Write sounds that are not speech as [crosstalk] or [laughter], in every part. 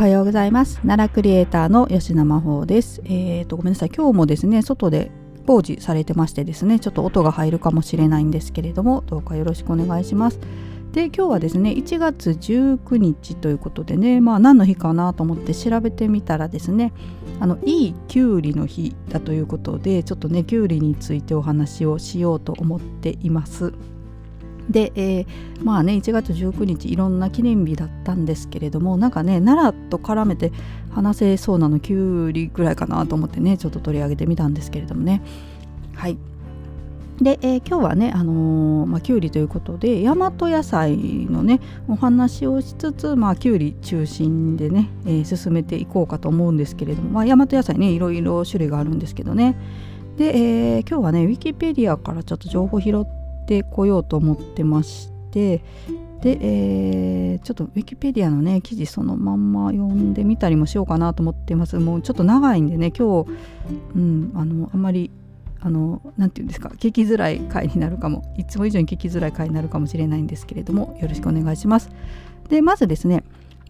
はようございます。奈良クリエイターの吉野真帆です。えーとごめんなさい。今日もですね外で工事されてましてですねちょっと音が入るかもしれないんですけれどもどうかよろしくお願いします。で今日はですね1月19日ということでねまあ何の日かなと思って調べてみたらですねあのいいきゅうりの日だということでちょっとねきゅうりについてお話をしようと思っています。で、えー、まあね1月19日いろんな記念日だったんですけれどもなんかね奈良と絡めて話せそうなのきゅうりぐらいかなと思ってねちょっと取り上げてみたんですけれどもね。はい。で、えー、今日はね、あのー、まあ、きゅうりということで大和野菜のねお話をしつつ、まあ、きゅうり中心でね、えー、進めていこうかと思うんですけれども、まあ、大和野菜ねいろいろ種類があるんですけどね。で、えー、今日はねウィキペディアからちょっと情報拾ってこようと思ってましてで、えー、ちょっとウィキペディアのね記事そのまんま読んでみたりもしようかなと思ってますもうちょっと長いんでね今日、うん、あのあんまりあのなて言うんですか聞きづらい回になるかもいつも以上に聞きづらい回になるかもしれないんですけれどもよろしくお願いします。でまずですね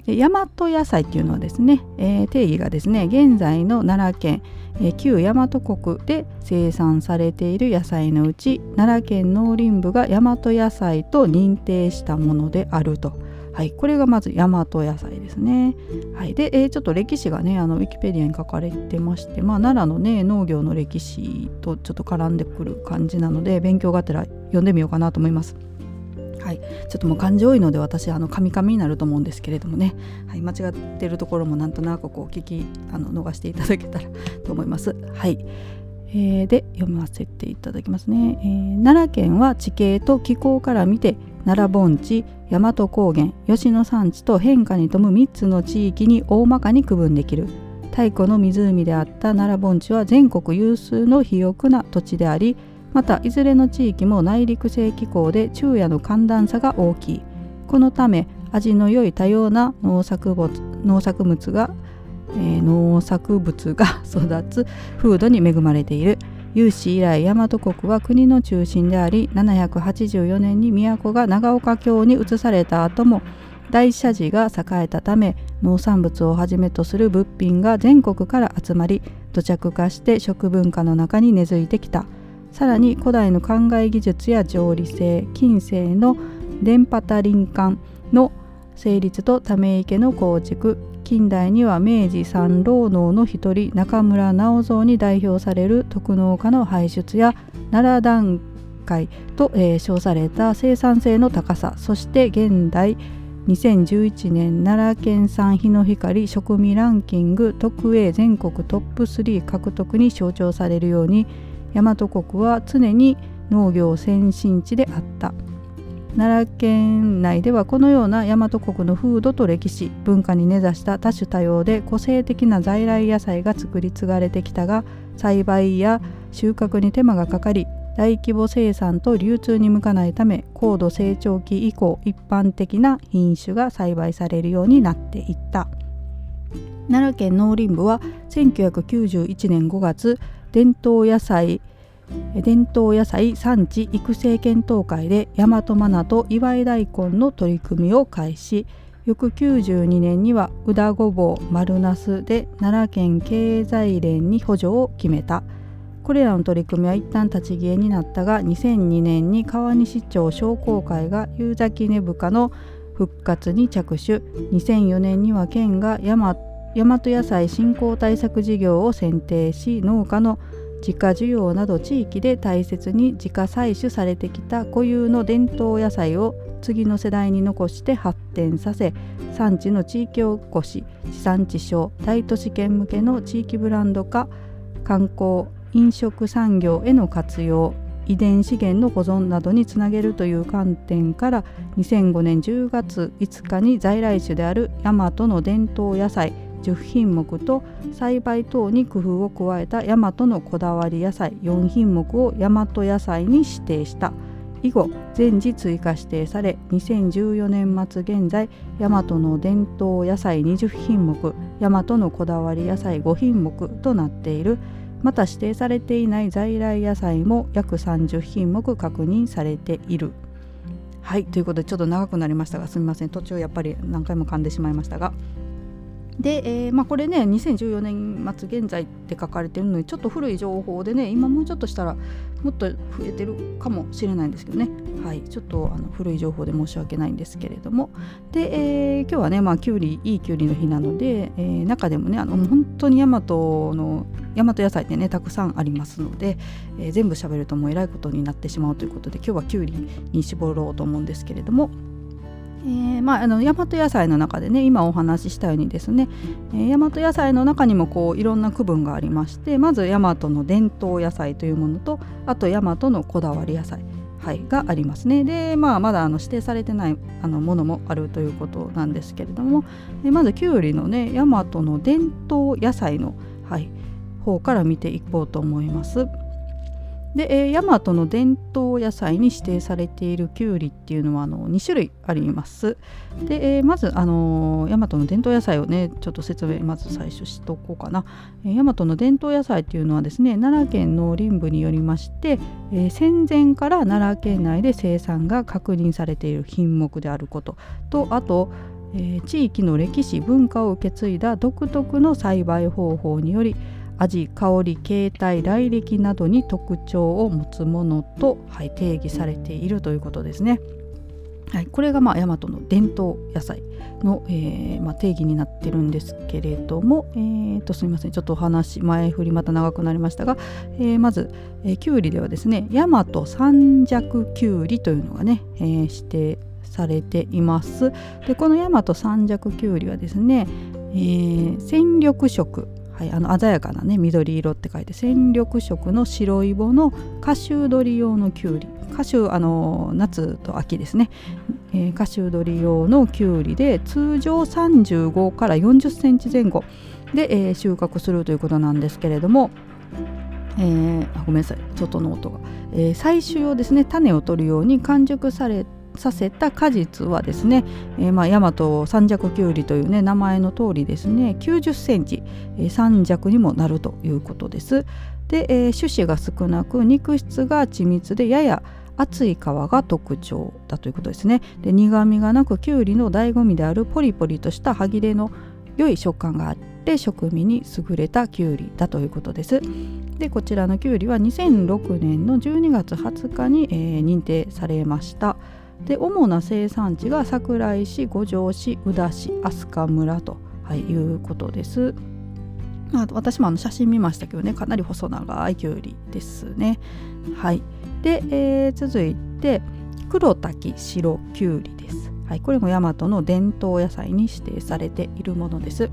大和野菜っていうのはですね、えー、定義がですね現在の奈良県、え、旧大和国で生産されている野菜のうち奈良県農林部が大和野菜と認定したものであると。はい、これがまず大和野菜ですね。はい、で、えー、ちょっと歴史がねあのウィキペディアに書かれてまして、まあ、奈良のね農業の歴史とちょっと絡んでくる感じなので勉強がてら読んでみようかなと思います。はい、ちょっともう漢字多いので私あのカミカミになると思うんですけれどもね、はい、間違ってるところもなんとなくこう聞きあの逃していただけたら [laughs] と思います。はい、えー、で読ませていただきますね、えー、奈良県は地形と気候から見て奈良盆地大和高原吉野山地と変化に富む3つの地域に大まかに区分できる。太古の湖であった奈良盆地は全国有数の肥沃な土地でありまたいずれの地域も内陸性気候で昼夜の寒暖差が大きいこのため味の良い多様な農作物農作物が、えー、農作物が [laughs] 育つ風土に恵まれている有史以来大和国は国の中心であり784年に都が長岡京に移された後も大社寺が栄えたため農産物をはじめとする物品が全国から集まり土着化して食文化の中に根付いてきた。さらに古代の考え技術や条理性近世の電波多林間の成立とため池の構築近代には明治三老農の一人中村直蔵に代表される特農家の輩出や奈良段階と、えー、称された生産性の高さそして現代2011年奈良県産日の光食味ランキング特 A 全国トップ3獲得に象徴されるように大和国は常に農業先進地であった。奈良県内ではこのような大和国の風土と歴史文化に根ざした多種多様で個性的な在来野菜が作り継がれてきたが栽培や収穫に手間がかかり大規模生産と流通に向かないため高度成長期以降一般的な品種が栽培されるようになっていった。奈良県農林部は1991年5月伝統野菜伝統野菜産地育成検討会で大和マナと祝い大根の取り組みを開始。翌92年には宇田ごぼう丸ナスで奈良県経済連に補助を決めた。これらの取り組みは一旦立ち消えになったが2002年に川西町商工会が夕崎根深の復活に着手。2004年には県が大和大和野菜振興対策事業を選定し農家の自家需要など地域で大切に自家採取されてきた固有の伝統野菜を次の世代に残して発展させ産地の地域おこし地産地消大都市圏向けの地域ブランド化観光飲食産業への活用遺伝資源の保存などにつなげるという観点から2005年10月5日に在来種である大和の伝統野菜10品目と栽培等に工夫を加えた大和のこだわり野菜4品目を大和野菜に指定した。以後全時追加指定され2014年末現在大和の伝統野菜20品目大和のこだわり野菜5品目となっている。また指定されていない在来野菜も約30品目確認されている。はいということでちょっと長くなりましたがすみません。途中やっぱり何回も噛んでしまいましたが。で、えーまあ、これね2014年末現在って書かれてるのでちょっと古い情報でね今もうちょっとしたらもっと増えてるかもしれないんですけどね。はい。ちょっとあの古い情報で申し訳ないんですけれども。で、えー、今日はねまあきゅうりいいきゅうりの日なので、えー、中でもねあの本当に大和の大和野菜ってねたくさんありますので、えー、全部喋るともうえらいことになってしまうということで今日はきゅうりに絞ろうと思うんですけれども。えーまあ、あの大和野菜の中でね今お話ししたようにですね、えー、大和野菜の中にもこういろんな区分がありましてまず大和の伝統野菜というものとあと大和のこだわり野菜、はい、がありますねで、まあ、まだあの指定されてないあのものもあるということなんですけれども、えー、まずきゅうりのね大和の伝統野菜の、はい、方から見ていこうと思います。で、えー、大和の伝統野菜に指定されているきゅうりっていうのはあの2種類あります。で、えー、まず、あのー、大和の伝統野菜をねちょっと説明まず最初しとこうかな、えー、大和の伝統野菜っていうのはですね奈良県農林部によりまして、えー、戦前から奈良県内で生産が確認されている品目であることとあとえー、地域の歴史文化を受け継いだ独特の栽培方法により味香り形態来歴などに特徴を持つものと、はい、定義されているということですね。はい、これがまあ大和の伝統野菜の、えーまあ、定義になってるんですけれども、えー、とすみませんちょっとお話前振りまた長くなりましたが、えー、まず、えー、きゅうりではですね大和三尺きゅうりというのがね、えー、指定されていますでこの大和三尺きゅうりはですね、えー、鮮緑色はい、あの鮮やかなね緑色って書いて鮮緑色の白いぼのカシュードリ用のきゅうりカシュあの夏と秋ですね、えー、カシュードリ用のきゅうりで通常35から40センチ前後。で、えー、収穫するということなんですけれどもえー、あごめんなさい。外の音が、えー、採集をですね種を取るように完熟されさせた果実はですね、えー、まあ、大和三尺きゅうりというね名前の通りですね90センチ、えー、三尺にもなるということです。で、えー、種子が少なく肉質が緻密でやや厚い皮が特徴だということですね。で苦みがなくきゅうりの醍醐味であるポリポリとした歯切れの良い食感があって食味に優れたきゅうりだということです。でこちらのきゅうりは2006年の12月20日に、えー、認定されました。で主な生産地が桜井市五条市宇田市飛鳥村と、はい、いうことです。まあ、私もあの写真見ましたけどねかなり細長いきゅうりですね。はい、で、えー、続いて黒滝白きゅうりです。はい、これも大和の伝統野菜に指定されているものです。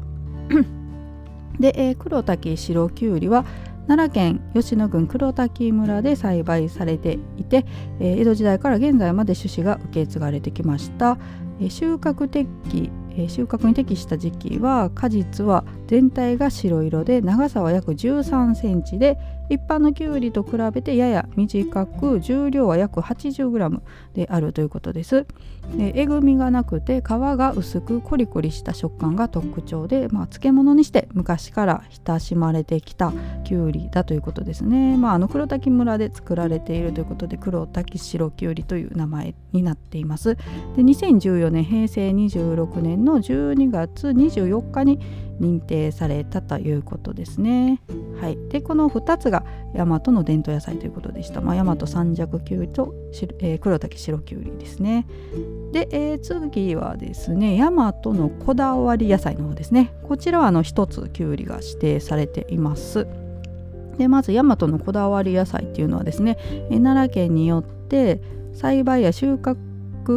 [coughs] で、えー、黒滝白きゅうりは奈良県吉野郡黒滝村で栽培されていて、えー、江戸時代から現在まで種子が受け継がれてきました、えー、収穫適え収穫に適した時期は果実は全体が白色で長さは約13センチで一般のきゅうりと比べてやや短く重量は約 80g であるということです。でえぐみがなくて皮が薄くコリコリした食感が特徴で、まあ、漬物にして昔から親しまれてきたきゅうりだということですね。まあ、あの黒滝村で作られているということで黒滝白きゅうりという名前になっています。で2014年平成26年の12月24日に認定されたということですね。はい、でこの2つが大和の伝統野菜ということでした。まあ、大和三尺きゅうりと、えー、黒滝白きゅうりですね。で、えー、次はですね大和のこだわり野菜の方ですね。こちらはあの1つきゅうりが指定されています。でまず大和のこだわり野菜っていうのはですね、奈良県によって栽培や収穫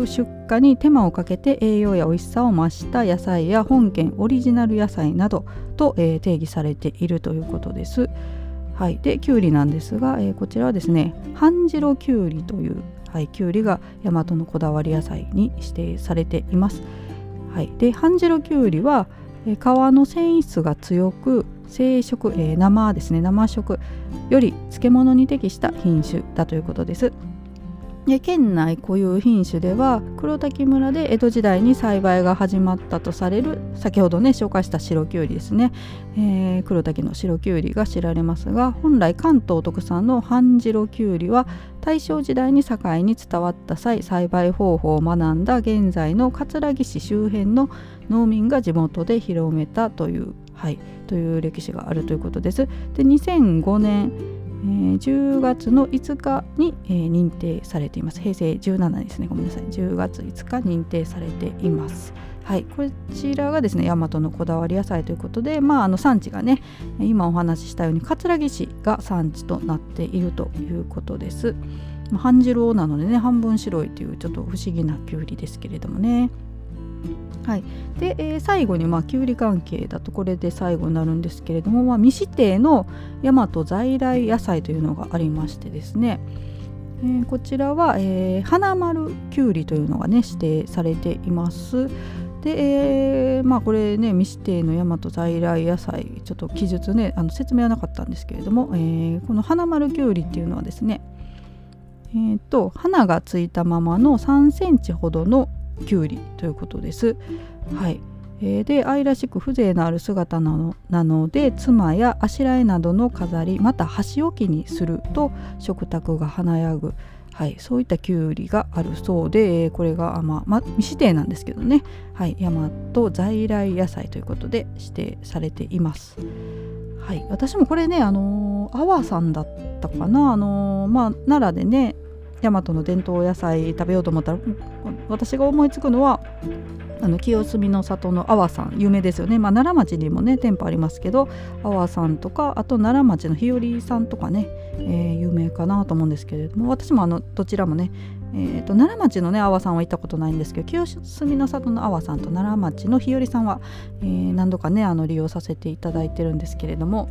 出荷に手間をかけて栄養や美味しさを増した野菜や本県オリジナル野菜などと、えー、定義されているということです。はい、できゅうりなんですが、えー、こちらはですね半白きゅうりという、はい、きゅうりが大和のこだわり野菜に指定されています。はい、で半白きゅうりは、えー、皮の繊維質が強く生食、えー、生ですね生食より漬物に適した品種だということです。県内固有品種では黒滝村で江戸時代に栽培が始まったとされる先ほどね紹介した白きゅうりですね、えー、黒滝の白きゅうりが知られますが本来関東特産の半白きゅうりは大正時代に堺に伝わった際栽培方法を学んだ現在の葛城市周辺の農民が地元で広めたという、はい、という歴史があるということです。で2005年えー、10月の5日に、えー、認定されています。平成17ですね。ごめんなさい。10月5日認定されています。はい。こちらがですね大和のこだわり野菜ということでまああの産地がね今お話ししたように葛城市が産地となっているということです。半白なのでね半分白いというちょっと不思議なきゅうりですけれどもね。はい、で、えー、最後に、まあ、きゅうり関係だとこれで最後になるんですけれども、まあ、未指定の大和在来野菜というのがありましてですね、えー、こちらは、えー、花丸きゅうりというのがね指定されています。で、えー、まあこれね未指定の大和在来野菜ちょっと記述ねあの説明はなかったんですけれども、えー、この花丸きゅうりっていうのはですねえーと花がついたままの3センチほどのきゅうりということです。はい。えー、で愛らしく風情のある姿なのなので妻やあしらいなどの飾りまた箸置きにすると食卓が華やぐ、はい、そういったきゅうりがあるそうで、これが、まあま未指定なんですけどね、はい、大和在来野菜ということで指定されています。はい、私もこれね、あのー、阿波さんだったかな、あのー、まあ、奈良でね大和の伝統野菜食べようと思ったら私が思いつくのはあの清澄の里の阿波さん有名ですよね、まあ、奈良町にもね店舗ありますけど阿波さんとかあと奈良町の日和さんとかね、えー、有名かなと思うんですけれども私もあのどちらもね、えーと、奈良町のね阿波さんは行ったことないんですけど清澄の里の阿波さんと奈良町の日和さんは、えー、何度かねあの利用させていただいてるんですけれども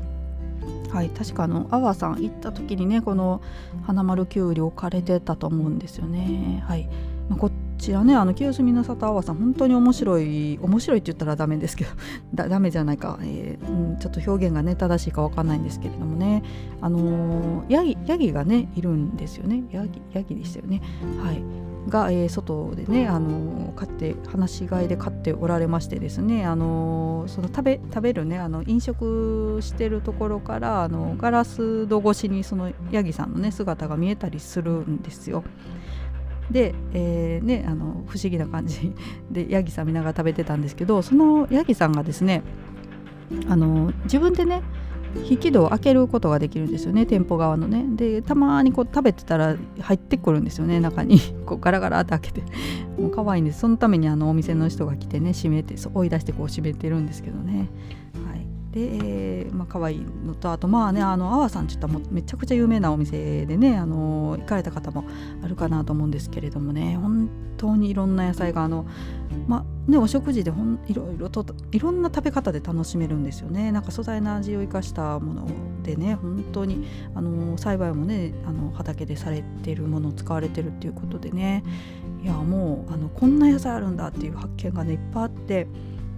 はい、確かあの阿波さん行った時にねこの花丸きゅうり置かれてたと思うんですよね。はい。まあ、こちらねあの清澄の里阿波さん本当に面白い面白いって言ったらダメですけど [laughs] だダメじゃないか、えーうん、ちょっと表現がね正しいか分かんないんですけれどもね。あのー、ヤギヤギがねいるんですよね。ヤギヤギでしたよね。はい。が、えー、外でね、あの飼って放し飼いで飼っておられましてですね、あのその食べ食べるねあの飲食してるところからあのガラス戸越しにそのヤギさんのね姿が見えたりするんですよ。で、えー、ね、あの不思議な感じ [laughs] でヤギさん見ながら食べてたんですけどそのヤギさんがですねあの自分でね引き戸を開けることができるんですよね店舗側のね。でたまにこう食べてたら入ってくるんですよね中に。[laughs] こうガラガラって開けて。もう可愛いんです。そのためにあのお店の人が来てね閉めて追い出してこう閉めてるんですけどね。はで、えー、まあ可愛いのとあとまあねあの阿波さんちょっともめちゃくちゃ有名なお店でねあの行かれた方もあるかなと思うんですけれどもね本当にいろんな野菜があのまあねお食事でほんいろいろといろんな食べ方で楽しめるんですよね。なんか素材の味を生かしたものでね本当にあの栽培もねあの畑でされてるものを使われてるっていうことでね。いやもうあのこんな野菜あるんだっていう発見がねいっぱいあって。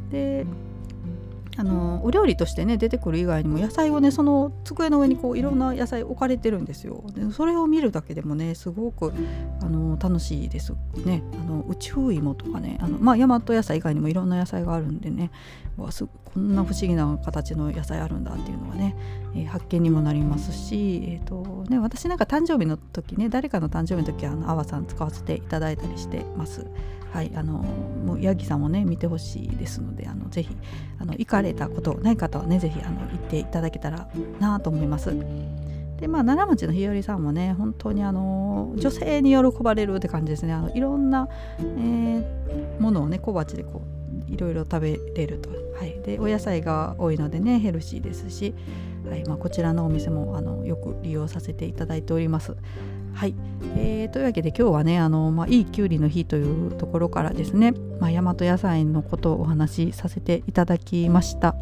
であのお料理としてね出てくる以外にも野菜をねその机の上にこういろんな野菜置かれてるんですよ。でそれを見るだけでもねすごくあの楽しいです。ねあの宇宙芋とかねあのまあ大和野菜以外にもいろんな野菜があるんでねわすこんな不思議な形の野菜あるんだっていうのはね、えー、発見にもなりますし、えーとね、私なんか誕生日の時ね誰かの誕生日の時はあの阿波さん使わせていただいたりしてます。はい、あのもうヤギさんもね見てほしいですのであのぜひあの行かれたことない方はねぜひあの行っていただけたらなと思います。でまあ奈良町の日和さんもね本当にあの女性に喜ばれるって感じですねあのいろんな、えー、ものをね小鉢でこういろいろ食べれると、はい、でお野菜が多いのでねヘルシーですし、はい。まあ、こちらのお店もあのよく利用させていただいております。はい、えー、というわけで今日はねあの、まあ、いいきゅうりの日というところからですね、まあ、大和野菜のことをお話しさせていただきました。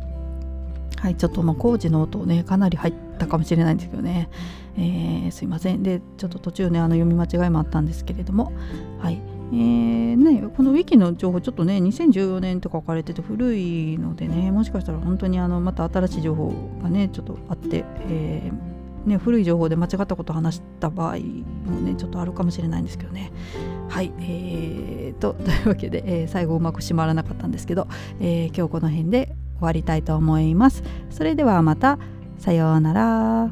はい、ちょっとまあ工事の音ねかなり入ったかもしれないんですけどね、えー、すいません。でちょっと途中ねあの読み間違いもあったんですけれども。はい。えーね、このウィキの情報ちょっとね2014年とか書かれてて古いのでねもしかしたら本当にあのまた新しい情報がねちょっとあって、えーね、古い情報で間違ったことを話した場合もねちょっとあるかもしれないんですけどねはいえーと [laughs] というわけで、えー、最後うまく締まらなかったんですけど、えー、今日この辺で終わりたいと思いますそれではまたさようなら。